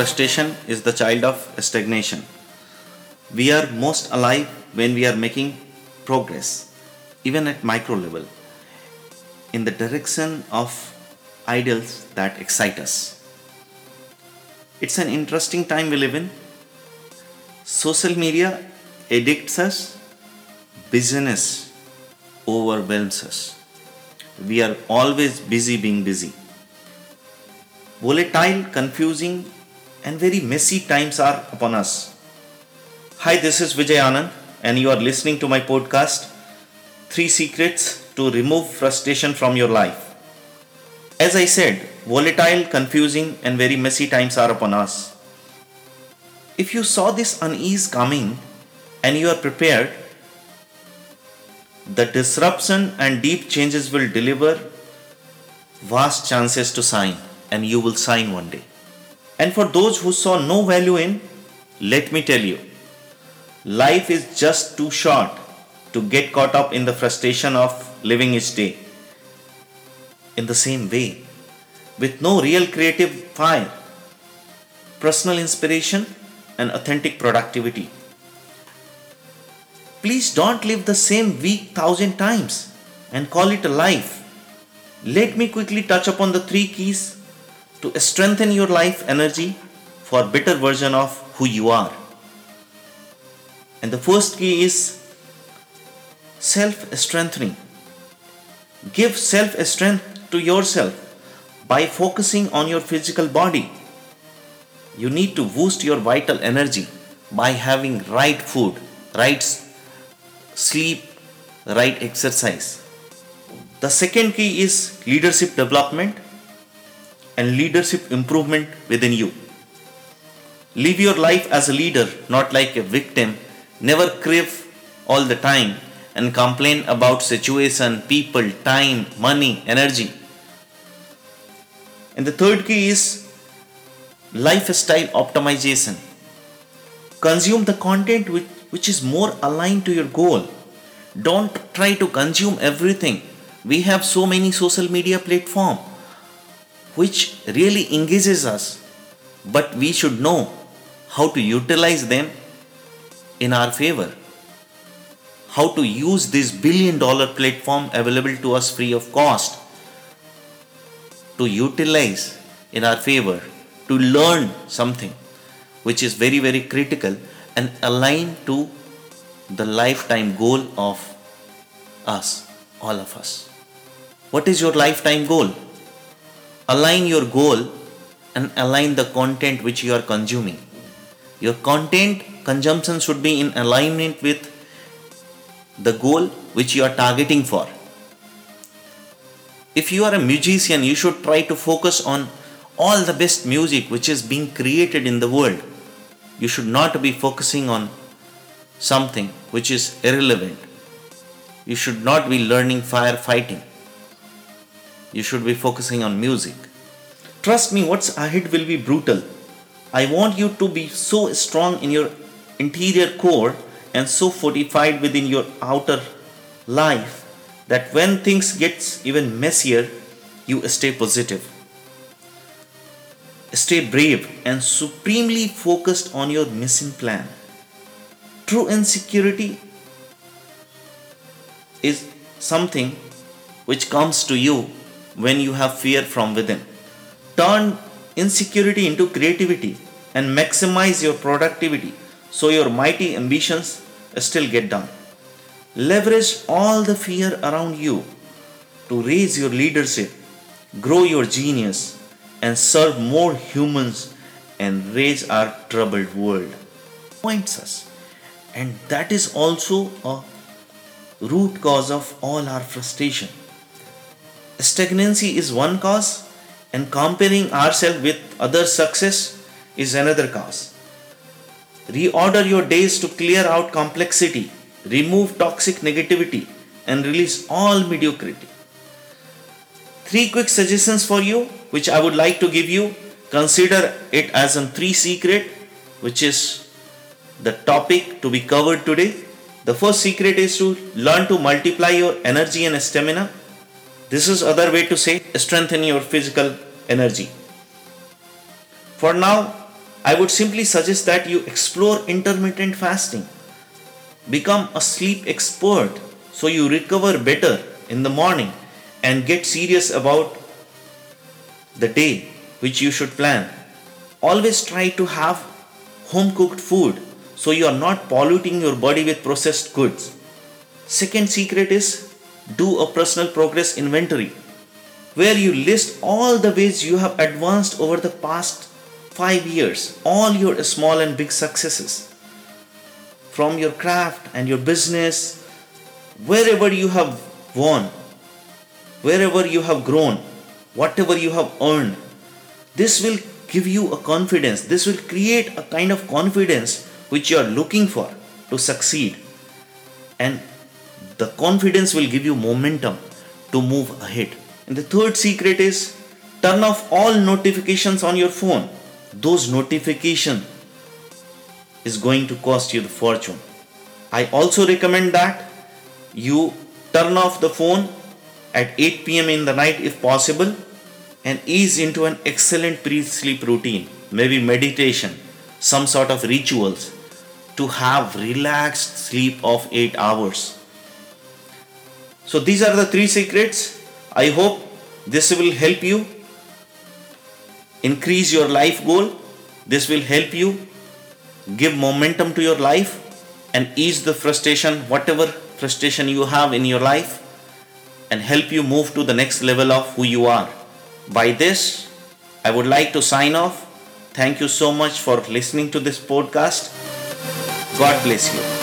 frustration is the child of stagnation. We are most alive when we are making progress, even at micro level, in the direction of ideals that excite us. It's an interesting time we live in. Social media addicts us, business overwhelms us. We are always busy being busy. Volatile, confusing, and very messy times are upon us. Hi, this is Vijay Anand, and you are listening to my podcast Three Secrets to Remove Frustration from Your Life. As I said, volatile, confusing, and very messy times are upon us. If you saw this unease coming and you are prepared, the disruption and deep changes will deliver vast chances to sign, and you will sign one day. And for those who saw no value in, let me tell you, life is just too short to get caught up in the frustration of living each day. In the same way, with no real creative fire, personal inspiration, and authentic productivity. Please don't live the same week thousand times and call it a life. Let me quickly touch upon the three keys to strengthen your life energy for a better version of who you are. And the first key is self strengthening. Give self strength to yourself by focusing on your physical body. You need to boost your vital energy by having right food, right sleep, right exercise. The second key is leadership development and leadership improvement within you. Live your life as a leader, not like a victim. Never crave all the time and complain about situation, people, time, money, energy. And the third key is lifestyle optimization. Consume the content which, which is more aligned to your goal. Don't try to consume everything. We have so many social media platform which really engages us, but we should know how to utilize them in our favor. How to use this billion dollar platform available to us free of cost to utilize in our favor to learn something which is very very critical and aligned to the lifetime goal of us all of us. What is your lifetime goal align your goal and align the content which you are consuming. Your content consumption should be in alignment with the goal which you are targeting for. If you are a musician you should try to focus on all the best music which is being created in the world. You should not be focusing on something which is irrelevant. You should not be learning firefighting you should be focusing on music. Trust me what's ahead will be brutal. I want you to be so strong in your interior core and so fortified within your outer life that when things gets even messier you stay positive. Stay brave and supremely focused on your mission plan. True insecurity is something which comes to you when you have fear from within turn insecurity into creativity and maximize your productivity so your mighty ambitions still get done Leverage all the fear around you to raise your leadership, grow your genius, and serve more humans and raise our troubled world. Points us. And that is also a root cause of all our frustration. Stagnancy is one cause, and comparing ourselves with other success is another cause. Reorder your days to clear out complexity remove toxic negativity, and release all mediocrity. Three quick suggestions for you, which I would like to give you. Consider it as a three secret, which is the topic to be covered today. The first secret is to learn to multiply your energy and stamina. This is other way to say strengthen your physical energy. For now, I would simply suggest that you explore intermittent fasting. Become a sleep expert so you recover better in the morning and get serious about the day which you should plan. Always try to have home cooked food so you are not polluting your body with processed goods. Second secret is do a personal progress inventory where you list all the ways you have advanced over the past 5 years, all your small and big successes from your craft and your business, wherever you have won, wherever you have grown, whatever you have earned. This will give you a confidence. This will create a kind of confidence which you are looking for to succeed. And the confidence will give you momentum to move ahead. And the third secret is turn off all notifications on your phone. Those notifications is going to cost you the fortune. I also recommend that you turn off the phone at 8 pm in the night if possible and ease into an excellent pre sleep routine, maybe meditation, some sort of rituals to have relaxed sleep of 8 hours. So, these are the three secrets. I hope this will help you increase your life goal. This will help you give momentum to your life and ease the frustration, whatever frustration you have in your life, and help you move to the next level of who you are. By this, I would like to sign off. Thank you so much for listening to this podcast. God bless you.